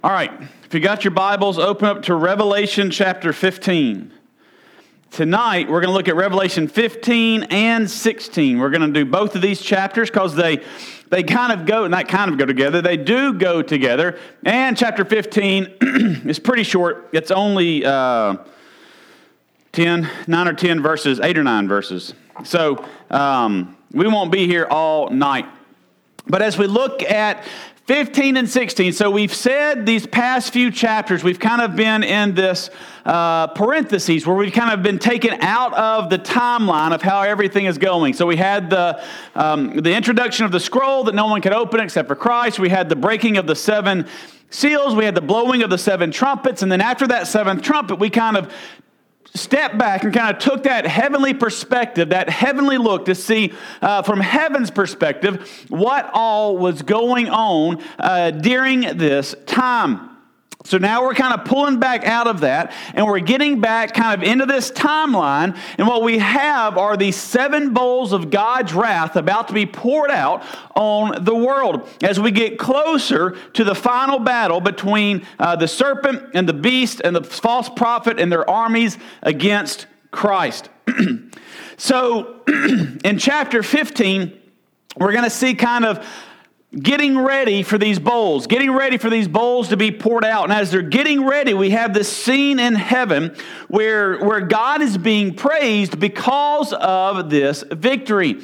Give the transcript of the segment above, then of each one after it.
All right, if you got your Bibles, open up to Revelation chapter 15. Tonight, we're going to look at Revelation 15 and 16. We're going to do both of these chapters because they, they kind of go, not kind of go together, they do go together. And chapter 15 is pretty short. It's only uh, 10, 9 or 10 verses, 8 or 9 verses. So um, we won't be here all night. But as we look at 15 and 16. So we've said these past few chapters, we've kind of been in this uh, parentheses where we've kind of been taken out of the timeline of how everything is going. So we had the, um, the introduction of the scroll that no one could open except for Christ. We had the breaking of the seven seals. We had the blowing of the seven trumpets. And then after that seventh trumpet, we kind of stepped back and kind of took that heavenly perspective, that heavenly look to see uh, from heaven's perspective what all was going on uh, during this time. So now we're kind of pulling back out of that and we're getting back kind of into this timeline. And what we have are these seven bowls of God's wrath about to be poured out on the world as we get closer to the final battle between uh, the serpent and the beast and the false prophet and their armies against Christ. so in chapter 15, we're going to see kind of getting ready for these bowls, getting ready for these bowls to be poured out. And as they're getting ready, we have this scene in heaven where, where God is being praised because of this victory.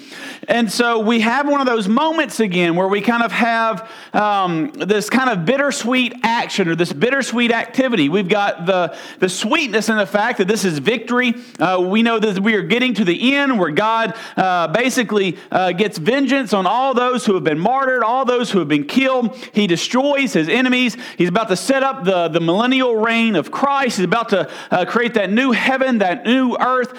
And so we have one of those moments again where we kind of have um, this kind of bittersweet action or this bittersweet activity. We've got the, the sweetness in the fact that this is victory. Uh, we know that we are getting to the end where God uh, basically uh, gets vengeance on all those who have been martyred, all those who have been killed. He destroys his enemies. He's about to set up the, the millennial reign of Christ. He's about to uh, create that new heaven, that new earth.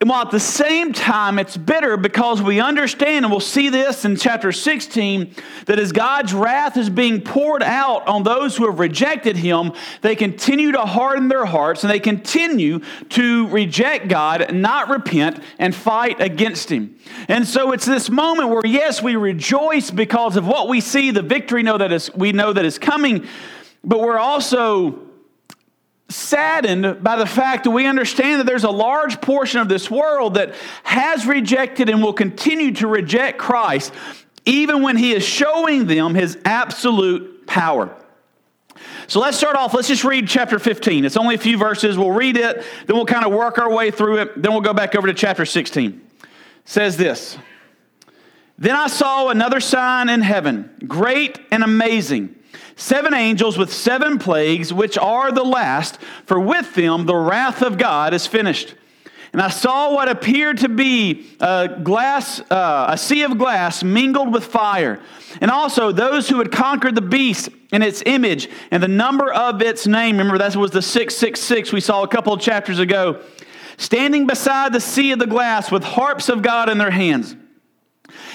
And while at the same time it's bitter because we understand, and we'll see this in chapter 16, that as God's wrath is being poured out on those who have rejected Him, they continue to harden their hearts and they continue to reject God, not repent, and fight against Him. And so it's this moment where, yes, we rejoice because of what we see, the victory know that is, we know that is coming, but we're also saddened by the fact that we understand that there's a large portion of this world that has rejected and will continue to reject Christ, even when He is showing them His absolute power. So let's start off. Let's just read chapter 15. It's only a few verses. We'll read it, then we'll kind of work our way through it. Then we'll go back over to chapter 16. It says this Then I saw another sign in heaven, great and amazing seven angels with seven plagues, which are the last, for with them the wrath of God is finished. And I saw what appeared to be a glass, uh, a sea of glass mingled with fire, and also those who had conquered the beast and its image and the number of its name. Remember, that was the 666 we saw a couple of chapters ago. Standing beside the sea of the glass with harps of God in their hands.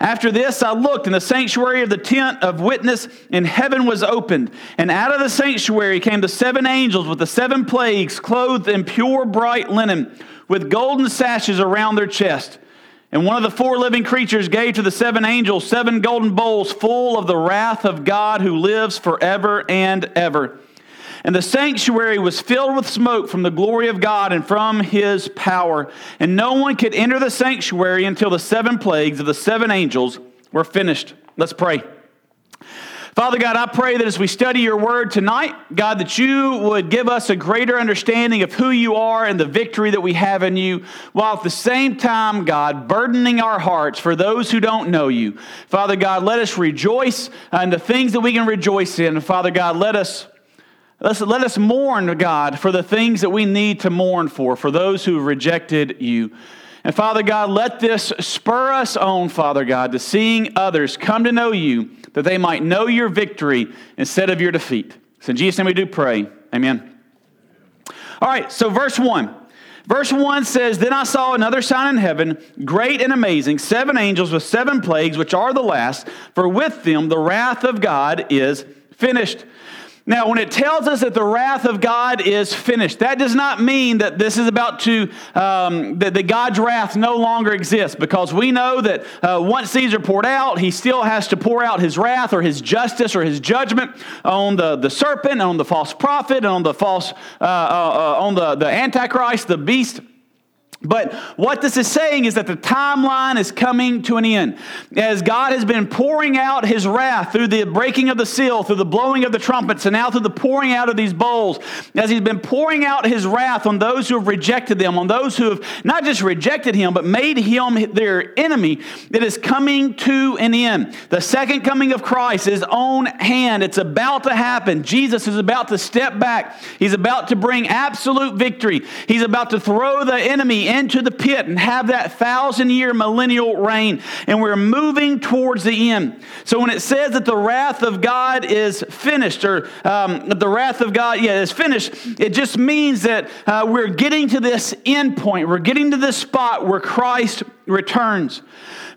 After this, I looked, and the sanctuary of the tent of witness in heaven was opened. And out of the sanctuary came the seven angels with the seven plagues, clothed in pure bright linen, with golden sashes around their chest. And one of the four living creatures gave to the seven angels seven golden bowls full of the wrath of God who lives forever and ever. And the sanctuary was filled with smoke from the glory of God and from his power. And no one could enter the sanctuary until the seven plagues of the seven angels were finished. Let's pray. Father God, I pray that as we study your word tonight, God, that you would give us a greater understanding of who you are and the victory that we have in you, while at the same time, God, burdening our hearts for those who don't know you. Father God, let us rejoice in the things that we can rejoice in. Father God, let us Let's, let us mourn, God, for the things that we need to mourn for, for those who have rejected you. And Father God, let this spur us on, Father God, to seeing others come to know you, that they might know your victory instead of your defeat. So in Jesus' name we do pray. Amen. All right, so verse 1. Verse 1 says, Then I saw another sign in heaven, great and amazing, seven angels with seven plagues, which are the last, for with them the wrath of God is finished. Now, when it tells us that the wrath of God is finished, that does not mean that this is about to, um, that, that, God's wrath no longer exists, because we know that uh, once are poured out, he still has to pour out his wrath or his justice or his judgment on the, the serpent, on the false prophet, and on the false, uh, uh, uh on the, the Antichrist, the beast. But what this is saying is that the timeline is coming to an end. As God has been pouring out his wrath through the breaking of the seal, through the blowing of the trumpets, and now through the pouring out of these bowls, as he's been pouring out his wrath on those who have rejected them, on those who have not just rejected him, but made him their enemy, it is coming to an end. The second coming of Christ is on hand. It's about to happen. Jesus is about to step back. He's about to bring absolute victory. He's about to throw the enemy into the pit and have that thousand year millennial reign. And we're moving towards the end. So when it says that the wrath of God is finished, or um, the wrath of God, yeah, is finished, it just means that uh, we're getting to this end point. We're getting to this spot where Christ returns.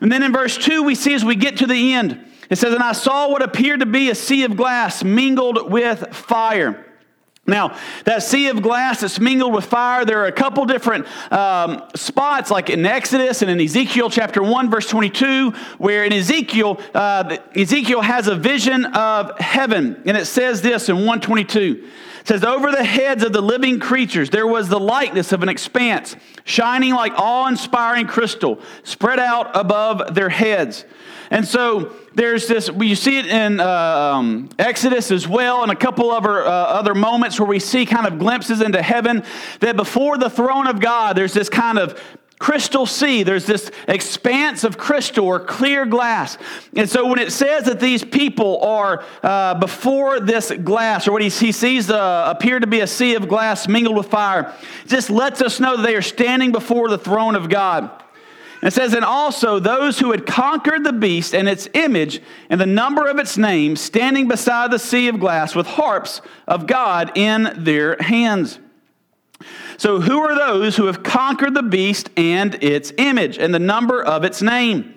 And then in verse 2, we see as we get to the end, it says, And I saw what appeared to be a sea of glass mingled with fire. Now, that sea of glass that's mingled with fire, there are a couple different um, spots, like in Exodus and in Ezekiel chapter 1, verse 22, where in Ezekiel, uh, Ezekiel has a vision of heaven. And it says this in 122. It says, Over the heads of the living creatures there was the likeness of an expanse, shining like awe inspiring crystal, spread out above their heads. And so there's this, you see it in uh, um, Exodus as well, and a couple of other, uh, other moments where we see kind of glimpses into heaven, that before the throne of God, there's this kind of crystal sea. There's this expanse of crystal or clear glass. And so when it says that these people are uh, before this glass, or what he, he sees uh, appear to be a sea of glass mingled with fire, just lets us know that they are standing before the throne of God. It says, and also those who had conquered the beast and its image and the number of its name, standing beside the sea of glass with harps of God in their hands. So, who are those who have conquered the beast and its image and the number of its name?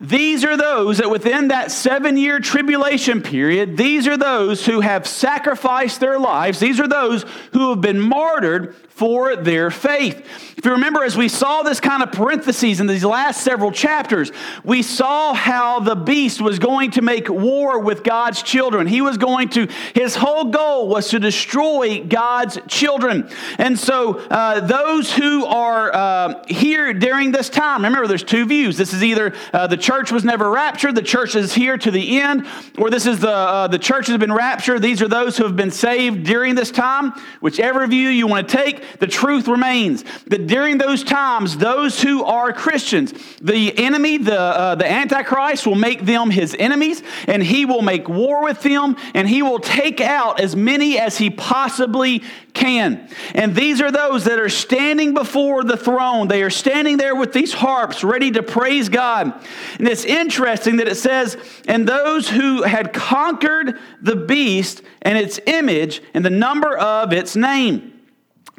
These are those that within that seven year tribulation period, these are those who have sacrificed their lives. These are those who have been martyred for their faith. If you remember, as we saw this kind of parentheses in these last several chapters, we saw how the beast was going to make war with God's children. He was going to, his whole goal was to destroy God's children. And so, uh, those who are uh, here during this time, remember, there's two views. This is either uh, the church was never raptured, the church is here to the end, or this is the, uh, the church has been raptured. These are those who have been saved during this time. Whichever view you want to take, the truth remains that during those times, those who are Christians, the enemy, the, uh, the Antichrist, will make them his enemies, and he will make war with them, and he will take out as many as he possibly can. And these are those that are standing before the throne. They are standing there with these harps ready to praise God. And it's interesting that it says, and those who had conquered the beast and its image and the number of its name.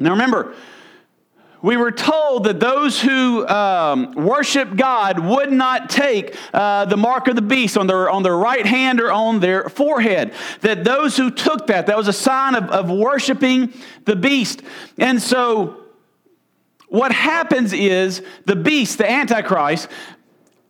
Now remember, we were told that those who um, worship God would not take uh, the mark of the beast on their, on their right hand or on their forehead. That those who took that, that was a sign of, of worshiping the beast. And so what happens is the beast, the Antichrist,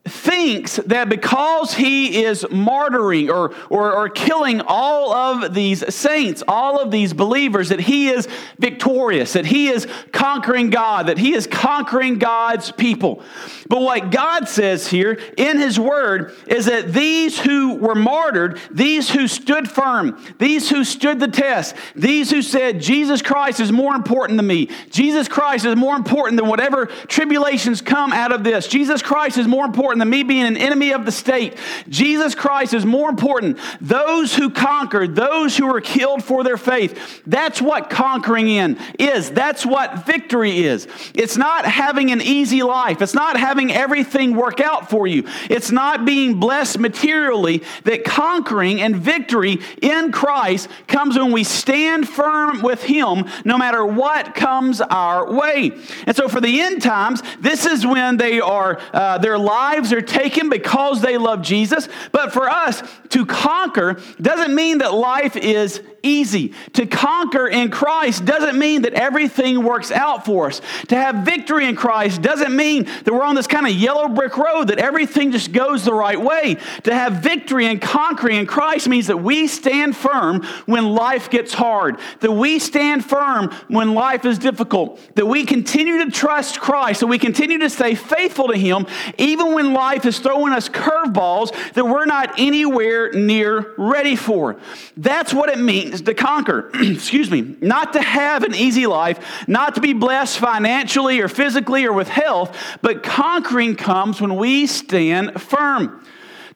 thinks that because he is martyring or, or, or, killing all of these saints, all of these believers, that he is victorious, that he is conquering God, that he is conquering God's people. But what God says here in his word is that these who were martyred, these who stood firm, these who stood the test, these who said, Jesus Christ is more important than me, Jesus Christ is more important than whatever tribulations come out of this, Jesus Christ is more important than me being an enemy of the state. Jesus Christ is more important. Those who conquered, those who were killed for their faith, that's what conquering in is. That's what victory is. It's not having an easy life. It's not having everything work out for you. It's not being blessed materially. That conquering and victory in Christ comes when we stand firm with Him no matter what comes our way. And so for the end times, this is when they are, uh, their lives are taken because they love Jesus. But for us to conquer doesn't mean that life is easy. To conquer in Christ doesn't mean that everything works out for us. To have victory in Christ doesn't mean that we're on this kind of yellow brick road that everything just goes the right way. To have victory and conquering in Christ means that we stand firm when life gets hard, that we stand firm when life is difficult, that we continue to trust Christ, that we continue to stay faithful to Him even when life is throwing us curveballs that we're not anywhere near ready for. That's what it means to conquer. Excuse me. Not to have an easy life, not to be blessed financially or physically or with health, but conquering comes when we stand firm.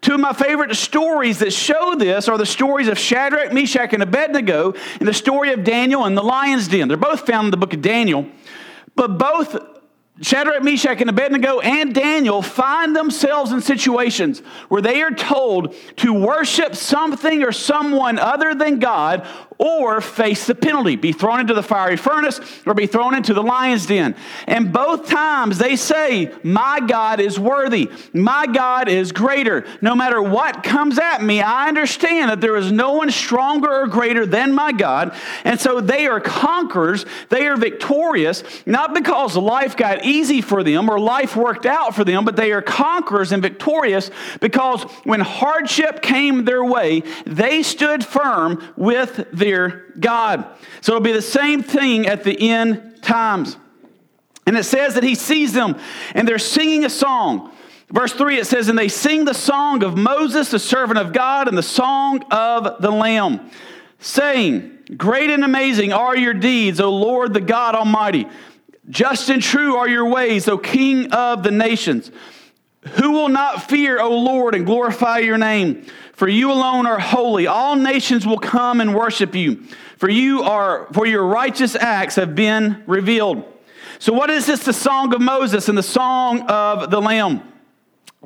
Two of my favorite stories that show this are the stories of Shadrach, Meshach, and Abednego, and the story of Daniel and the lion's den. They're both found in the book of Daniel. But both Shadrach, Meshach, and Abednego and Daniel find themselves in situations where they are told to worship something or someone other than God or face the penalty, be thrown into the fiery furnace or be thrown into the lion's den. And both times they say, My God is worthy, my God is greater. No matter what comes at me, I understand that there is no one stronger or greater than my God. And so they are conquerors, they are victorious, not because life got easy for them or life worked out for them, but they are conquerors and victorious because when hardship came their way, they stood firm with their God. So it'll be the same thing at the end times. And it says that he sees them and they're singing a song. Verse 3, it says, And they sing the song of Moses, the servant of God, and the song of the Lamb, saying, Great and amazing are your deeds, O Lord, the God Almighty. Just and true are your ways, O King of the nations. Who will not fear, O Lord, and glorify your name? For you alone are holy. All nations will come and worship you. For you are for your righteous acts have been revealed. So what is this the song of Moses and the song of the Lamb?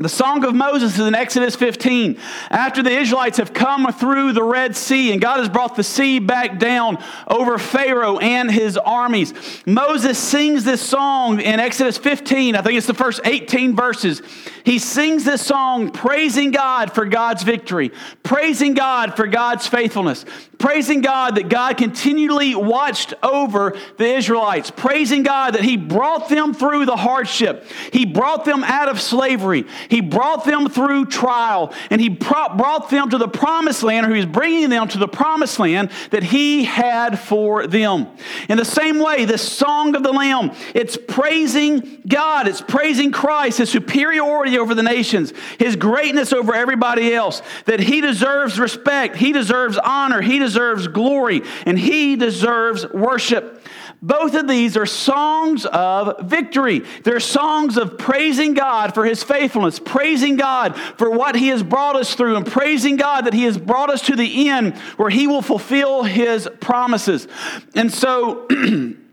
The Song of Moses is in Exodus 15. After the Israelites have come through the Red Sea and God has brought the sea back down over Pharaoh and his armies, Moses sings this song in Exodus 15. I think it's the first 18 verses. He sings this song praising God for God's victory, praising God for God's faithfulness, praising God that God continually watched over the Israelites, praising God that He brought them through the hardship, He brought them out of slavery, He brought them through trial, and He brought them to the promised land, or He was bringing them to the promised land that He had for them. In the same way, this song of the Lamb, it's praising God, it's praising Christ, His superiority over the nations, His greatness over everybody else, that He deserves respect, He deserves honor, He deserves deserves glory and he deserves worship. Both of these are songs of victory. They're songs of praising God for his faithfulness, praising God for what he has brought us through, and praising God that he has brought us to the end where he will fulfill his promises. And so,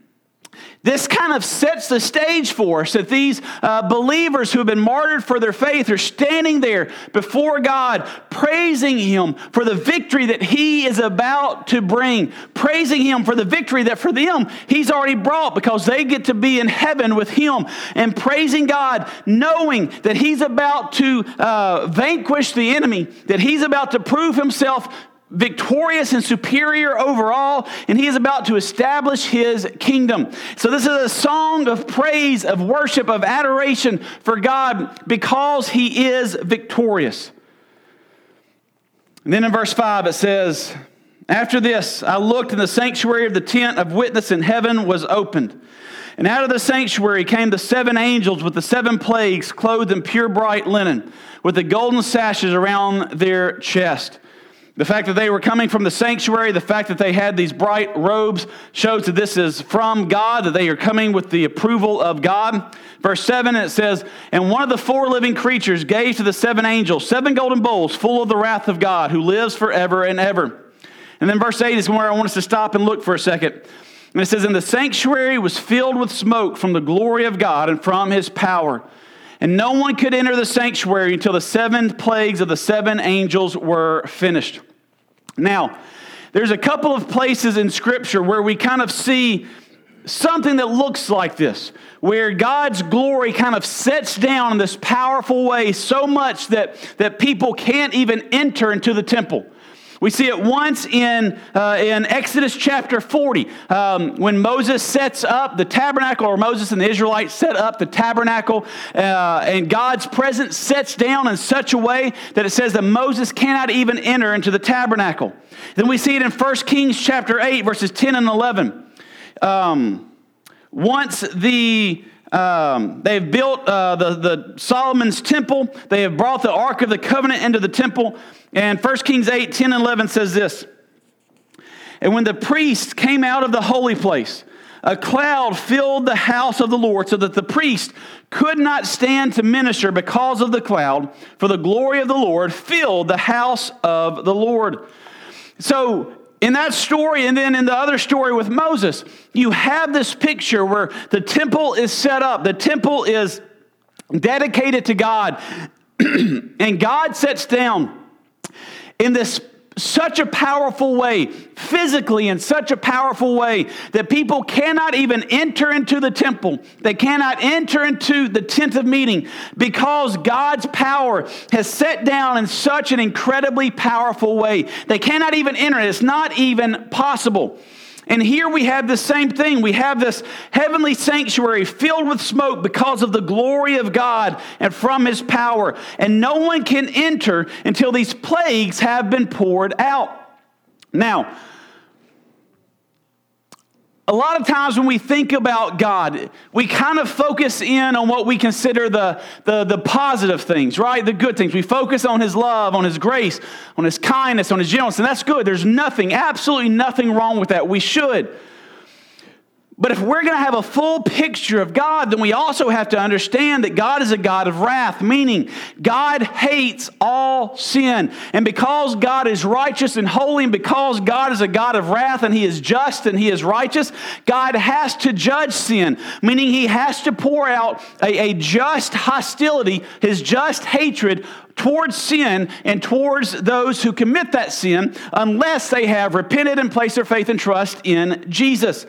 This kind of sets the stage for us that these uh, believers who have been martyred for their faith are standing there before God, praising Him for the victory that He is about to bring, praising Him for the victory that for them He's already brought because they get to be in heaven with Him, and praising God, knowing that He's about to uh, vanquish the enemy, that He's about to prove Himself victorious and superior overall, and he is about to establish his kingdom. So, this is a song of praise, of worship, of adoration for God because he is victorious. And then in verse 5, it says, After this, I looked, and the sanctuary of the tent of witness in heaven was opened. And out of the sanctuary came the seven angels with the seven plagues, clothed in pure bright linen, with the golden sashes around their chest. The fact that they were coming from the sanctuary, the fact that they had these bright robes shows that this is from God, that they are coming with the approval of God. Verse 7, it says, And one of the four living creatures gave to the seven angels seven golden bowls full of the wrath of God, who lives forever and ever. And then verse 8 is where I want us to stop and look for a second. And it says, And the sanctuary was filled with smoke from the glory of God and from his power. And no one could enter the sanctuary until the seven plagues of the seven angels were finished. Now, there's a couple of places in Scripture where we kind of see something that looks like this, where God's glory kind of sets down in this powerful way so much that, that people can't even enter into the temple. We see it once in, uh, in Exodus chapter 40 um, when Moses sets up the tabernacle, or Moses and the Israelites set up the tabernacle, uh, and God's presence sets down in such a way that it says that Moses cannot even enter into the tabernacle. Then we see it in 1 Kings chapter 8, verses 10 and 11. Um, once the um, they have built uh, the, the Solomon's temple. They have brought the Ark of the Covenant into the temple. And 1 Kings 8, 10 and 11 says this. And when the priests came out of the holy place, a cloud filled the house of the Lord so that the priest could not stand to minister because of the cloud, for the glory of the Lord filled the house of the Lord. So in that story, and then in the other story with Moses, you have this picture where the temple is set up, the temple is dedicated to God, and God sets down in this such a powerful way, physically in such a powerful way, that people cannot even enter into the temple. They cannot enter into the tent of meeting because God's power has set down in such an incredibly powerful way. They cannot even enter. It's not even possible. And here we have the same thing. We have this heavenly sanctuary filled with smoke because of the glory of God and from his power. And no one can enter until these plagues have been poured out. Now, a lot of times when we think about God, we kind of focus in on what we consider the, the, the, positive things, right? The good things. We focus on His love, on His grace, on His kindness, on His gentleness, and that's good. There's nothing, absolutely nothing wrong with that. We should. But if we're going to have a full picture of God, then we also have to understand that God is a God of wrath, meaning God hates all sin. And because God is righteous and holy, and because God is a God of wrath and He is just and He is righteous, God has to judge sin, meaning He has to pour out a, a just hostility, His just hatred towards sin and towards those who commit that sin unless they have repented and placed their faith and trust in Jesus.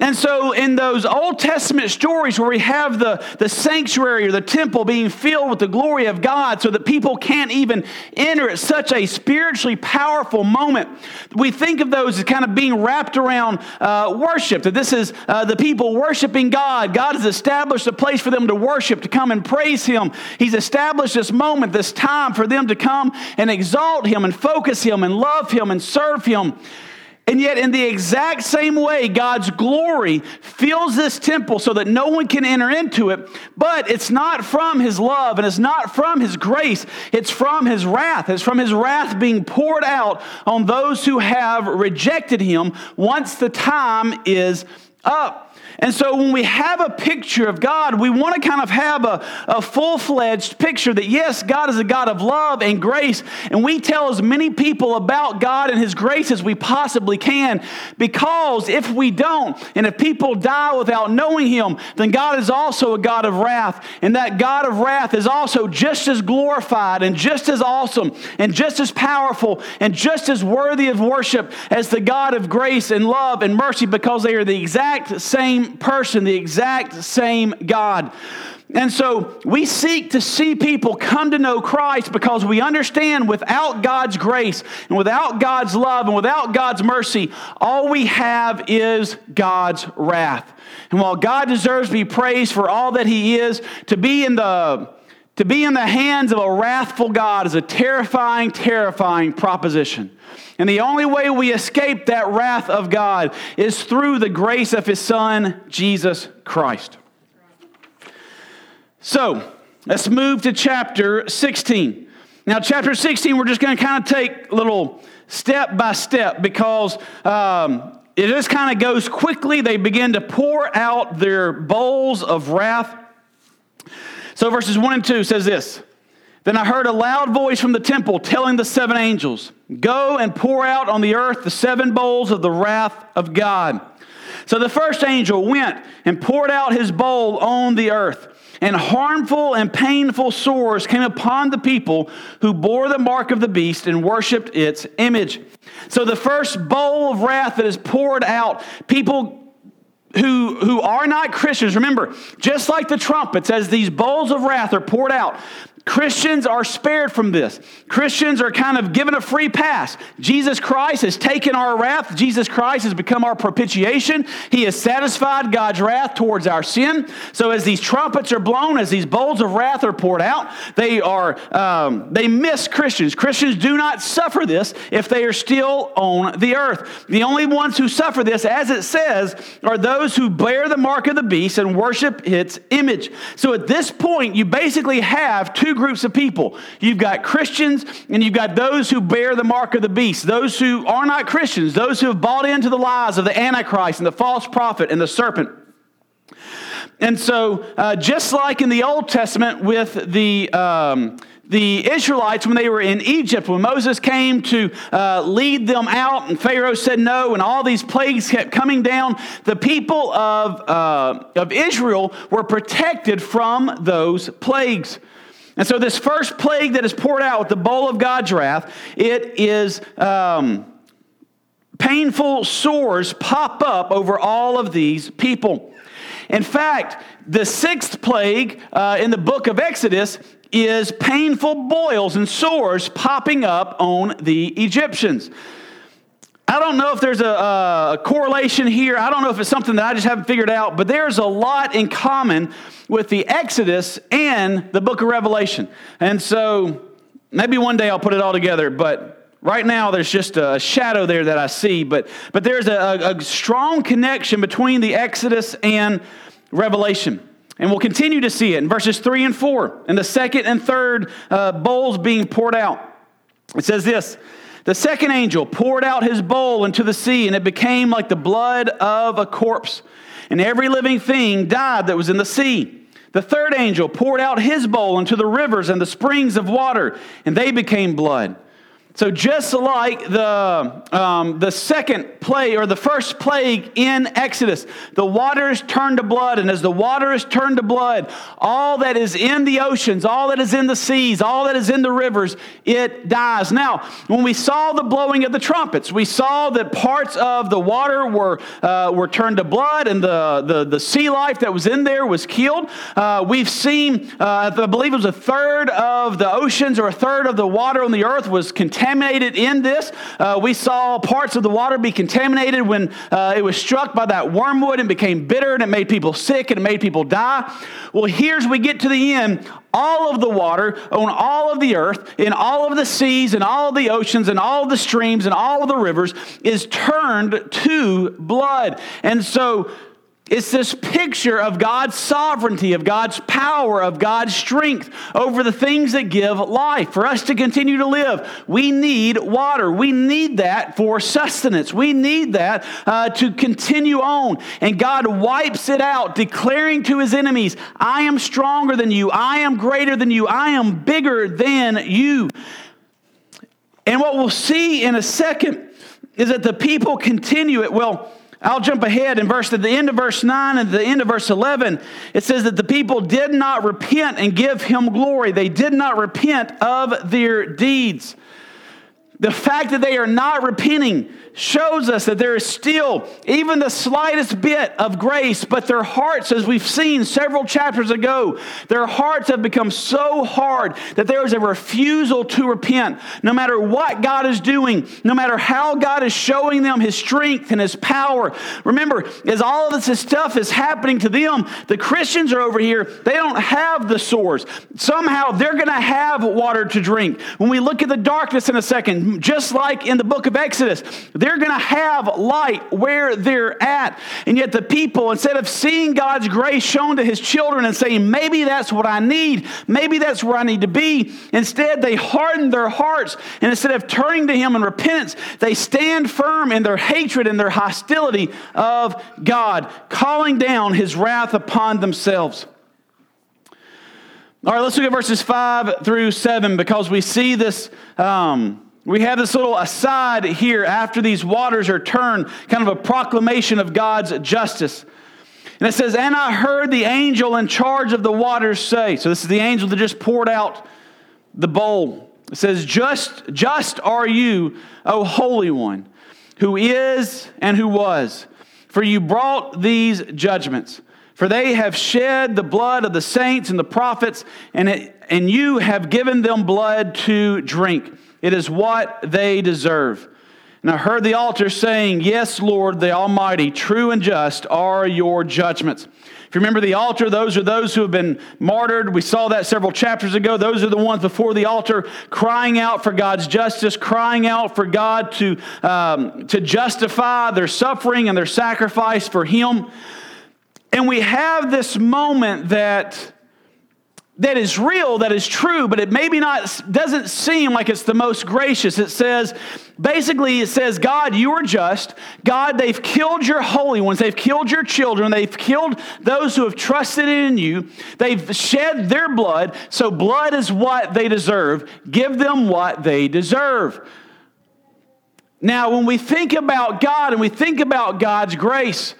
And so, in those Old Testament stories where we have the, the sanctuary or the temple being filled with the glory of God so that people can't even enter at such a spiritually powerful moment, we think of those as kind of being wrapped around uh, worship. That this is uh, the people worshiping God. God has established a place for them to worship, to come and praise Him. He's established this moment, this time for them to come and exalt Him and focus Him and love Him and serve Him. And yet, in the exact same way, God's glory fills this temple so that no one can enter into it. But it's not from His love and it's not from His grace. It's from His wrath. It's from His wrath being poured out on those who have rejected Him once the time is up. And so when we have a picture of God, we want to kind of have a, a full fledged picture that yes, God is a God of love and grace. And we tell as many people about God and His grace as we possibly can. Because if we don't, and if people die without knowing Him, then God is also a God of wrath. And that God of wrath is also just as glorified and just as awesome and just as powerful and just as worthy of worship as the God of grace and love and mercy because they are the exact same person, the exact same God. And so we seek to see people come to know Christ because we understand without God's grace and without God's love and without God's mercy, all we have is God's wrath. And while God deserves to be praised for all that He is, to be in the to be in the hands of a wrathful God is a terrifying, terrifying proposition. And the only way we escape that wrath of God is through the grace of His Son, Jesus Christ. So, let's move to chapter 16. Now, chapter 16, we're just going to kind of take little step by step because um, it just kind of goes quickly. They begin to pour out their bowls of wrath. So, verses 1 and 2 says this Then I heard a loud voice from the temple telling the seven angels, Go and pour out on the earth the seven bowls of the wrath of God. So the first angel went and poured out his bowl on the earth and harmful and painful sores came upon the people who bore the mark of the beast and worshiped its image. So the first bowl of wrath that is poured out, people who, who are not Christians, remember, just like the trumpets, as these bowls of wrath are poured out, Christians are spared from this. Christians are kind of given a free pass. Jesus Christ has taken our wrath. Jesus Christ has become our propitiation. He has satisfied God's wrath towards our sin. So as these trumpets are blown, as these bowls of wrath are poured out, they are um, they miss Christians. Christians do not suffer this if they are still on the earth. The only ones who suffer this, as it says, are those who bear the mark of the beast and worship its image. So at this point, you basically have two groups of people. You've got Christians and you've got those who bear the mark of the beast, those who are not Christians, those who have bought into the lies of the Antichrist and the false prophet and the serpent. And so, uh, just like in the Old Testament with the um, the Israelites, when they were in Egypt, when Moses came to uh, lead them out, and Pharaoh said no, and all these plagues kept coming down, the people of, uh, of Israel were protected from those plagues. And so, this first plague that is poured out with the bowl of God's wrath, it is um, painful sores pop up over all of these people. In fact, the sixth plague uh, in the book of Exodus is painful boils and sores popping up on the Egyptians. I don't know if there's a, a, correlation here. I don't know if it's something that I just haven't figured out, but there's a lot in common with the Exodus and the book of Revelation. And so maybe one day I'll put it all together, but right now there's just a shadow there that I see. But, but there's a, a strong connection between the Exodus and Revelation. And we'll continue to see it in verses 3 and 4, and the second and third uh, bowls being poured out. It says this the second angel poured out his bowl into the sea, and it became like the blood of a corpse. And every living thing died that was in the sea. The third angel poured out his bowl into the rivers and the springs of water, and they became blood. So, just like the, um, the second plague or the first plague in Exodus, the waters turned to blood. And as the water is turned to blood, all that is in the oceans, all that is in the seas, all that is in the rivers, it dies. Now, when we saw the blowing of the trumpets, we saw that parts of the water were, uh, were turned to blood and the, the, the sea life that was in there was killed. Uh, we've seen, uh, I believe it was a third of the oceans or a third of the water on the earth was contaminated contaminated in this. Uh, we saw parts of the water be contaminated when uh, it was struck by that wormwood and became bitter and it made people sick and it made people die. Well, here's we get to the end. All of the water on all of the earth, in all of the seas, and all the oceans, and all the streams, and all of the rivers is turned to blood. And so it's this picture of God's sovereignty, of God's power, of God's strength over the things that give life. For us to continue to live, we need water. We need that for sustenance. We need that uh, to continue on. And God wipes it out, declaring to his enemies, I am stronger than you. I am greater than you. I am bigger than you. And what we'll see in a second is that the people continue it. Well, I'll jump ahead in verse at the end of verse 9 and the end of verse 11. It says that the people did not repent and give him glory. They did not repent of their deeds. The fact that they are not repenting shows us that there is still even the slightest bit of grace, but their hearts, as we've seen several chapters ago, their hearts have become so hard that there is a refusal to repent. No matter what God is doing, no matter how God is showing them his strength and his power. Remember, as all of this stuff is happening to them, the Christians are over here, they don't have the sores. Somehow they're going to have water to drink. When we look at the darkness in a second, just like in the book of Exodus, They're going to have light where they're at. And yet, the people, instead of seeing God's grace shown to his children and saying, maybe that's what I need, maybe that's where I need to be, instead, they harden their hearts. And instead of turning to him in repentance, they stand firm in their hatred and their hostility of God, calling down his wrath upon themselves. All right, let's look at verses 5 through 7 because we see this. Um, we have this little aside here after these waters are turned, kind of a proclamation of God's justice. And it says, And I heard the angel in charge of the waters say, so this is the angel that just poured out the bowl. It says, Just, just are you, O Holy One, who is and who was, for you brought these judgments. For they have shed the blood of the saints and the prophets, and, it, and you have given them blood to drink. It is what they deserve. And I heard the altar saying, Yes, Lord, the Almighty, true and just are your judgments. If you remember the altar, those are those who have been martyred. We saw that several chapters ago. Those are the ones before the altar crying out for God's justice, crying out for God to, um, to justify their suffering and their sacrifice for Him. And we have this moment that that is real, that is true, but it maybe not doesn't seem like it's the most gracious. It says, basically, it says, God, you are just. God, they've killed your holy ones. They've killed your children. They've killed those who have trusted in you. They've shed their blood. So blood is what they deserve. Give them what they deserve. Now, when we think about God and we think about God's grace,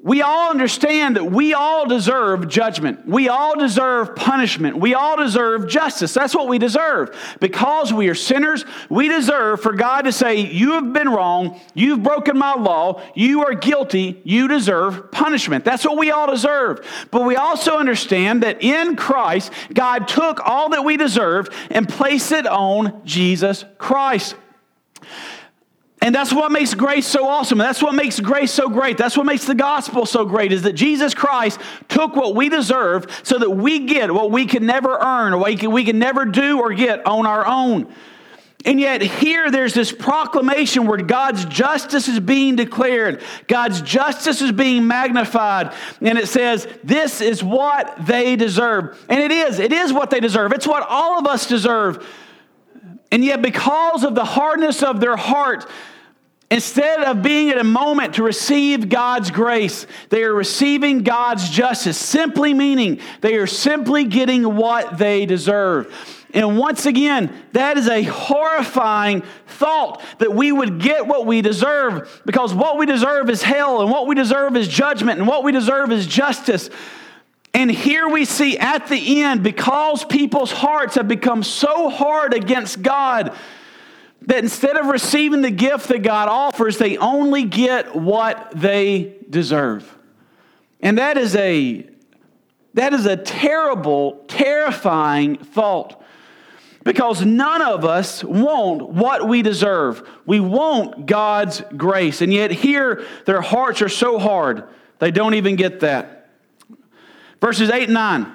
we all understand that we all deserve judgment. We all deserve punishment. We all deserve justice. That's what we deserve. Because we are sinners, we deserve for God to say, You have been wrong. You've broken my law. You are guilty. You deserve punishment. That's what we all deserve. But we also understand that in Christ, God took all that we deserved and placed it on Jesus Christ. And that's what makes grace so awesome. That's what makes grace so great. That's what makes the gospel so great is that Jesus Christ took what we deserve so that we get what we can never earn or we can, we can never do or get on our own. And yet, here there's this proclamation where God's justice is being declared, God's justice is being magnified, and it says, This is what they deserve. And it is, it is what they deserve. It's what all of us deserve. And yet, because of the hardness of their heart, instead of being at a moment to receive God's grace, they are receiving God's justice, simply meaning they are simply getting what they deserve. And once again, that is a horrifying thought that we would get what we deserve because what we deserve is hell, and what we deserve is judgment, and what we deserve is justice. And here we see at the end, because people's hearts have become so hard against God, that instead of receiving the gift that God offers, they only get what they deserve. And that is a that is a terrible, terrifying thought. Because none of us want what we deserve. We want God's grace. And yet, here, their hearts are so hard, they don't even get that. Verses 8 and 9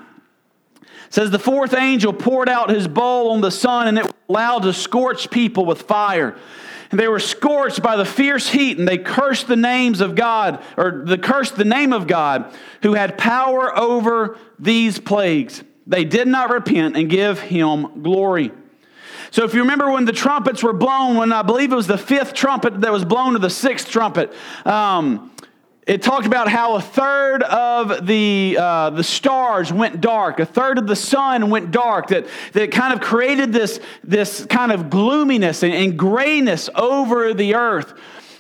says, The fourth angel poured out his bowl on the sun, and it was allowed to scorch people with fire. And they were scorched by the fierce heat, and they cursed the names of God, or they cursed the name of God, who had power over these plagues. They did not repent and give him glory. So, if you remember when the trumpets were blown, when I believe it was the fifth trumpet that was blown to the sixth trumpet, um, it talked about how a third of the, uh, the stars went dark, a third of the sun went dark, that, that kind of created this, this kind of gloominess and, and grayness over the earth.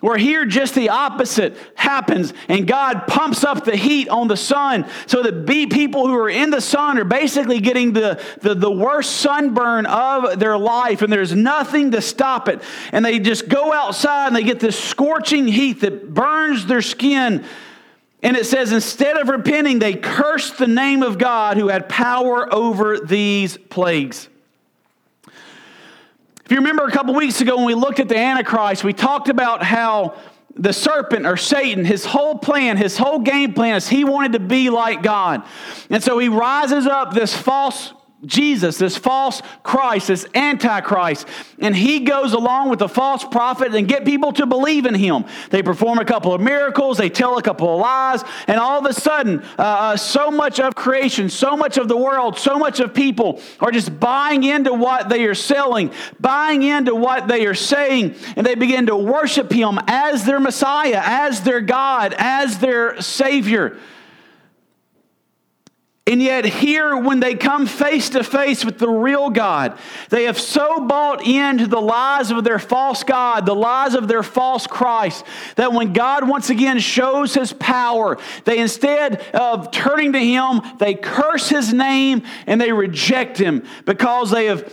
Where here, just the opposite happens, and God pumps up the heat on the sun so that be people who are in the sun are basically getting the, the, the worst sunburn of their life, and there's nothing to stop it. And they just go outside and they get this scorching heat that burns their skin. And it says, instead of repenting, they cursed the name of God who had power over these plagues. If you remember a couple weeks ago when we looked at the Antichrist, we talked about how the serpent or Satan, his whole plan, his whole game plan is he wanted to be like God. And so he rises up this false Jesus, this false Christ, this antichrist, and he goes along with the false prophet and get people to believe in him. They perform a couple of miracles, they tell a couple of lies, and all of a sudden, uh, uh, so much of creation, so much of the world, so much of people are just buying into what they are selling, buying into what they are saying, and they begin to worship him as their Messiah, as their God, as their Savior. And yet, here, when they come face to face with the real God, they have so bought into the lies of their false God, the lies of their false Christ, that when God once again shows his power, they instead of turning to him, they curse his name and they reject him because they have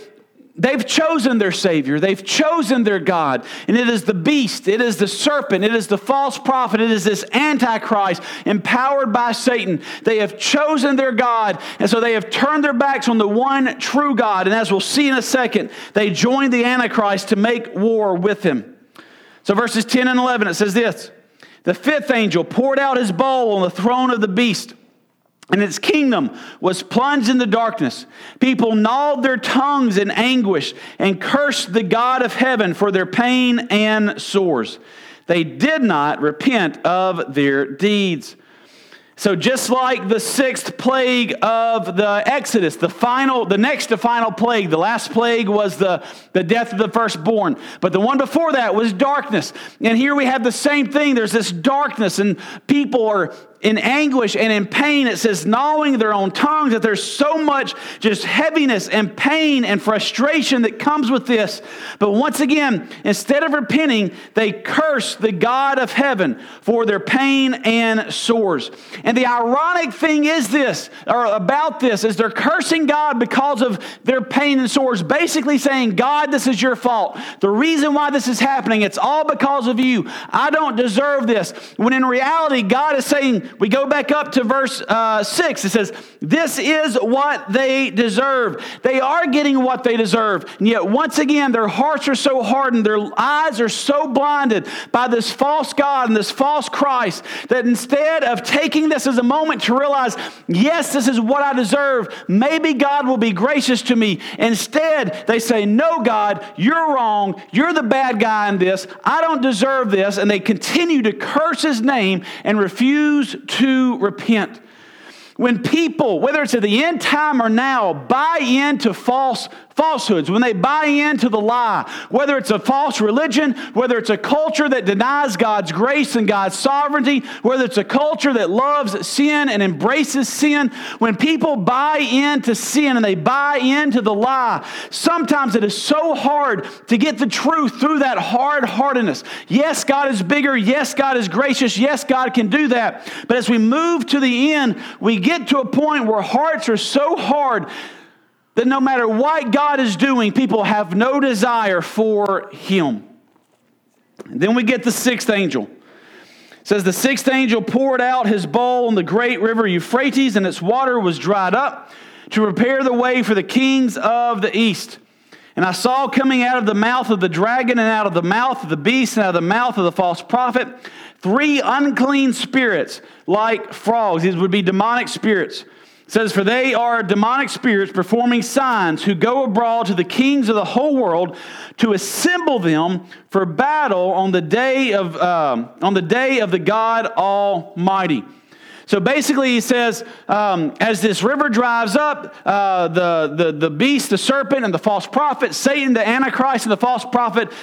They've chosen their Savior. They've chosen their God. And it is the beast, it is the serpent, it is the false prophet, it is this Antichrist empowered by Satan. They have chosen their God. And so they have turned their backs on the one true God. And as we'll see in a second, they joined the Antichrist to make war with him. So verses 10 and 11, it says this The fifth angel poured out his bowl on the throne of the beast and its kingdom was plunged in the darkness. People gnawed their tongues in anguish and cursed the God of heaven for their pain and sores. They did not repent of their deeds. So just like the sixth plague of the Exodus, the final, the next to final plague, the last plague was the, the death of the firstborn. But the one before that was darkness. And here we have the same thing. There's this darkness, and people are in anguish and in pain. It says, gnawing their own tongues, that there's so much just heaviness and pain and frustration that comes with this. But once again, instead of repenting, they curse the God of heaven for their pain and sores. And the ironic thing is this, or about this, is they're cursing God because of their pain and sores, basically saying, God, this is your fault. The reason why this is happening, it's all because of you. I don't deserve this. When in reality, God is saying, we go back up to verse uh, 6. It says, This is what they deserve. They are getting what they deserve. And yet, once again, their hearts are so hardened, their eyes are so blinded by this false God and this false Christ that instead of taking this as a moment to realize, yes, this is what I deserve, maybe God will be gracious to me. Instead, they say, No, God, you're wrong. You're the bad guy in this. I don't deserve this. And they continue to curse his name and refuse to repent. When people, whether it's at the end time or now, buy into false falsehoods, when they buy into the lie, whether it's a false religion, whether it's a culture that denies God's grace and God's sovereignty, whether it's a culture that loves sin and embraces sin, when people buy into sin and they buy into the lie, sometimes it is so hard to get the truth through that hard heartedness. Yes, God is bigger. Yes, God is gracious. Yes, God can do that. But as we move to the end, we get to a point where hearts are so hard that no matter what God is doing, people have no desire for him. And then we get the sixth angel. It says the sixth angel poured out his bowl on the great river Euphrates, and its water was dried up to prepare the way for the kings of the east. And I saw coming out of the mouth of the dragon, and out of the mouth of the beast, and out of the mouth of the false prophet, three unclean spirits like frogs. These would be demonic spirits says, For they are demonic spirits performing signs who go abroad to the kings of the whole world to assemble them for battle on the day of, um, on the, day of the God Almighty. So basically, he says, um, as this river drives up, uh, the, the, the beast, the serpent, and the false prophet, Satan, the Antichrist, and the false prophet,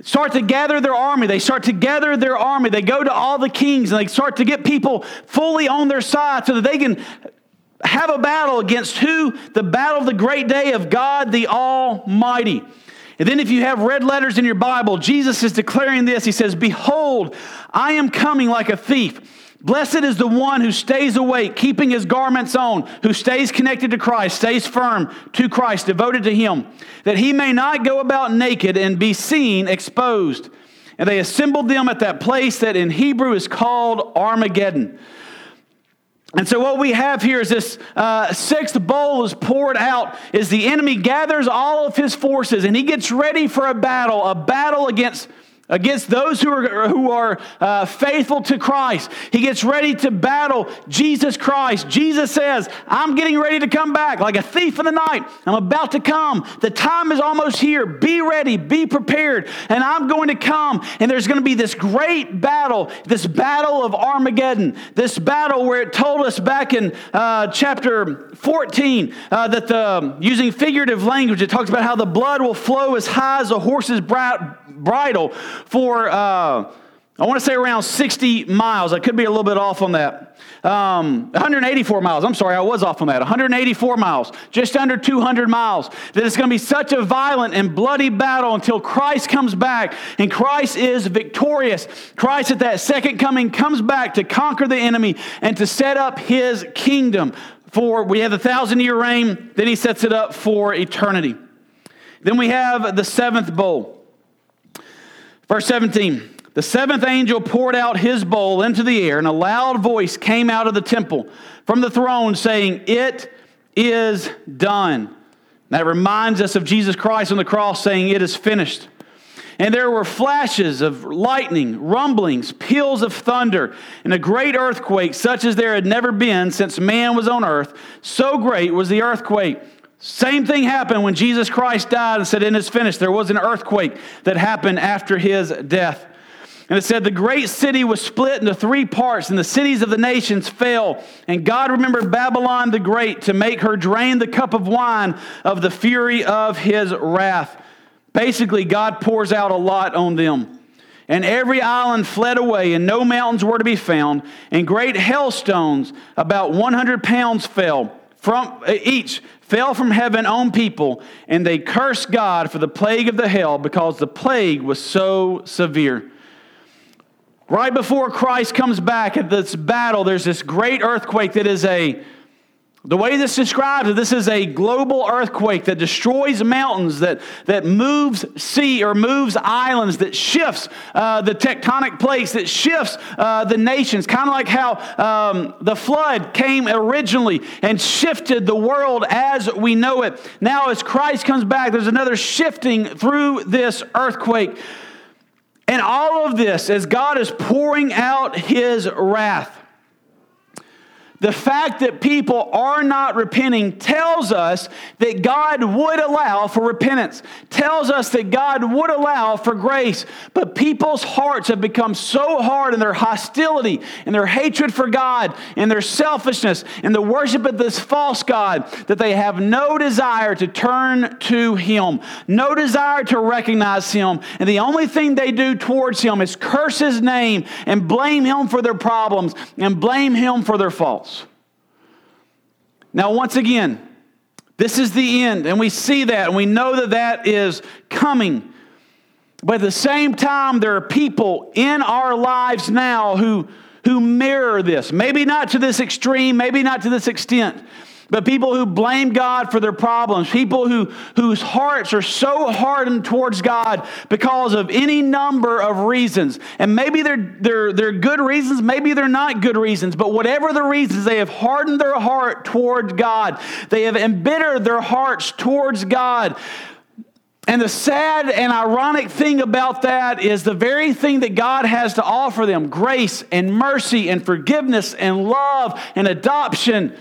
start to gather their army. They start to gather their army. They go to all the kings and they start to get people fully on their side so that they can have a battle against who? The battle of the great day of God the Almighty. And then, if you have red letters in your Bible, Jesus is declaring this. He says, Behold, I am coming like a thief. Blessed is the one who stays awake, keeping his garments on, who stays connected to Christ, stays firm to Christ, devoted to him, that he may not go about naked and be seen exposed. And they assembled them at that place that in Hebrew is called Armageddon. And so, what we have here is this uh, sixth bowl is poured out Is the enemy gathers all of his forces and he gets ready for a battle, a battle against against those who are, who are uh, faithful to Christ. He gets ready to battle Jesus Christ. Jesus says, I'm getting ready to come back like a thief in the night. I'm about to come. The time is almost here. Be ready, be prepared, and I'm going to come. And there's going to be this great battle, this battle of Armageddon, this battle where it told us back in uh, chapter 14 uh, that the, using figurative language, it talks about how the blood will flow as high as a horse's bridle for, uh, I want to say around 60 miles. I could be a little bit off on that. Um, 184 miles. I'm sorry, I was off on that. 184 miles, just under 200 miles. That it's going to be such a violent and bloody battle until Christ comes back. And Christ is victorious. Christ at that second coming comes back to conquer the enemy and to set up his kingdom. For we have the thousand year reign, then he sets it up for eternity. Then we have the seventh bowl. Verse 17 The seventh angel poured out his bowl into the air, and a loud voice came out of the temple from the throne saying, It is done. That reminds us of Jesus Christ on the cross saying, It is finished. And there were flashes of lightning, rumblings, peals of thunder, and a great earthquake, such as there had never been since man was on earth. So great was the earthquake same thing happened when Jesus Christ died and said, It is finished. There was an earthquake that happened after his death. And it said, The great city was split into three parts, and the cities of the nations fell. And God remembered Babylon the Great to make her drain the cup of wine of the fury of his wrath. Basically, God pours out a lot on them. And every island fled away, and no mountains were to be found. And great hailstones, about 100 pounds, fell from eh, each fell from heaven on people, and they cursed God for the plague of the hell because the plague was so severe. Right before Christ comes back at this battle, there's this great earthquake that is a the way this describes it, this is a global earthquake that destroys mountains, that, that moves sea or moves islands, that shifts uh, the tectonic plates, that shifts uh, the nations. Kind of like how um, the flood came originally and shifted the world as we know it. Now, as Christ comes back, there's another shifting through this earthquake. And all of this, as God is pouring out his wrath, the fact that people are not repenting tells us that God would allow for repentance, tells us that God would allow for grace. But people's hearts have become so hard in their hostility and their hatred for God and their selfishness and the worship of this false God that they have no desire to turn to Him, no desire to recognize Him. And the only thing they do towards Him is curse His name and blame Him for their problems and blame Him for their faults. Now, once again, this is the end, and we see that, and we know that that is coming. But at the same time, there are people in our lives now who, who mirror this. Maybe not to this extreme, maybe not to this extent, but people who blame God for their problems, people who, whose hearts are so hardened towards God because of any number of reasons. And maybe they're, they're, they're good reasons, maybe they're not good reasons, but whatever the reasons, they have hardened their heart towards God. They have embittered their hearts towards God. And the sad and ironic thing about that is the very thing that God has to offer them grace and mercy and forgiveness and love and adoption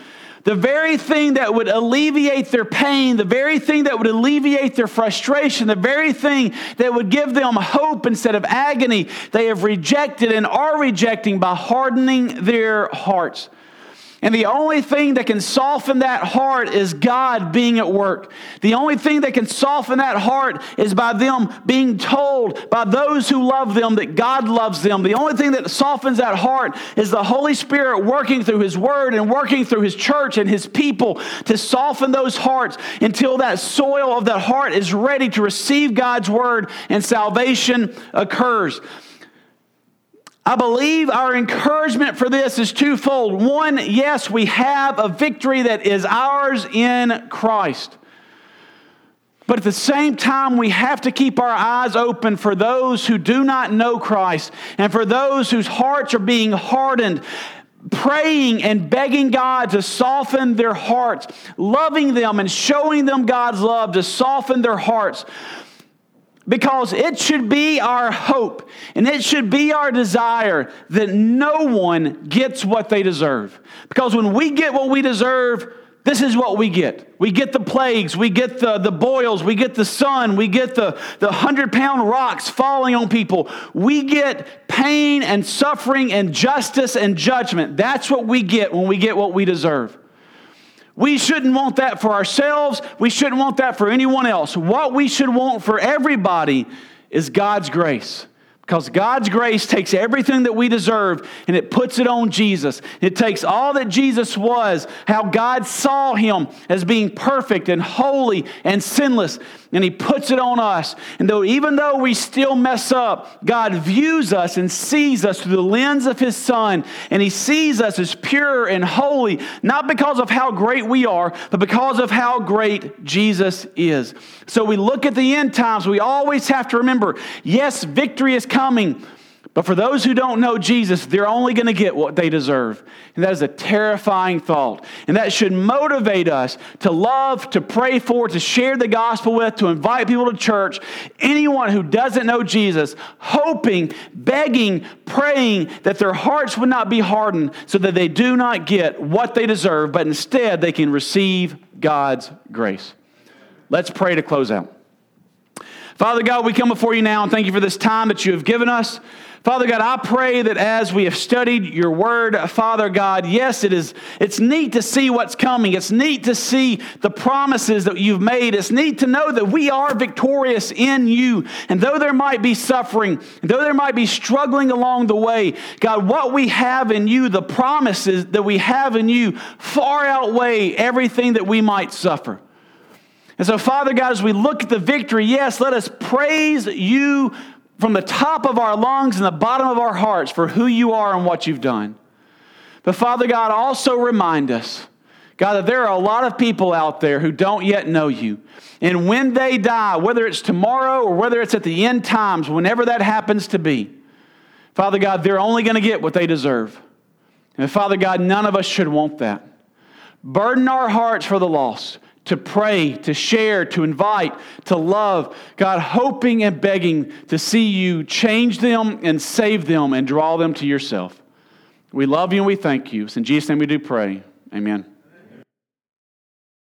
the very thing that would alleviate their pain, the very thing that would alleviate their frustration, the very thing that would give them hope instead of agony, they have rejected and are rejecting by hardening their hearts. And the only thing that can soften that heart is God being at work. The only thing that can soften that heart is by them being told by those who love them that God loves them. The only thing that softens that heart is the Holy Spirit working through His Word and working through His church and His people to soften those hearts until that soil of that heart is ready to receive God's Word and salvation occurs. I believe our encouragement for this is twofold. One, yes, we have a victory that is ours in Christ. But at the same time, we have to keep our eyes open for those who do not know Christ and for those whose hearts are being hardened, praying and begging God to soften their hearts, loving them and showing them God's love to soften their hearts. Because it should be our hope and it should be our desire that no one gets what they deserve. Because when we get what we deserve, this is what we get. We get the plagues, we get the, the boils, we get the sun, we get the, the hundred pound rocks falling on people. We get pain and suffering and justice and judgment. That's what we get when we get what we deserve. We shouldn't want that for ourselves. We shouldn't want that for anyone else. What we should want for everybody is God's grace. Because God's grace takes everything that we deserve and it puts it on Jesus. It takes all that Jesus was, how God saw him as being perfect and holy and sinless, and he puts it on us. And though even though we still mess up, God views us and sees us through the lens of his son, and he sees us as pure and holy, not because of how great we are, but because of how great Jesus is. So we look at the end times, we always have to remember, yes, victory is coming. But for those who don't know Jesus, they're only going to get what they deserve. And that is a terrifying thought. And that should motivate us to love, to pray for, to share the gospel with, to invite people to church. Anyone who doesn't know Jesus, hoping, begging, praying that their hearts would not be hardened so that they do not get what they deserve, but instead they can receive God's grace. Let's pray to close out. Father God, we come before you now and thank you for this time that you have given us. Father God, I pray that as we have studied your word, Father God, yes, it is it's neat to see what's coming. It's neat to see the promises that you've made. It's neat to know that we are victorious in you. And though there might be suffering, though there might be struggling along the way, God, what we have in you, the promises that we have in you far outweigh everything that we might suffer. And so, Father God, as we look at the victory, yes, let us praise you from the top of our lungs and the bottom of our hearts for who you are and what you've done. But Father God, also remind us, God, that there are a lot of people out there who don't yet know you. And when they die, whether it's tomorrow or whether it's at the end times, whenever that happens to be, Father God, they're only going to get what they deserve. And Father God, none of us should want that. Burden our hearts for the lost to pray, to share, to invite, to love. God, hoping and begging to see you change them and save them and draw them to yourself. We love you and we thank you. It's in Jesus' name we do pray. Amen.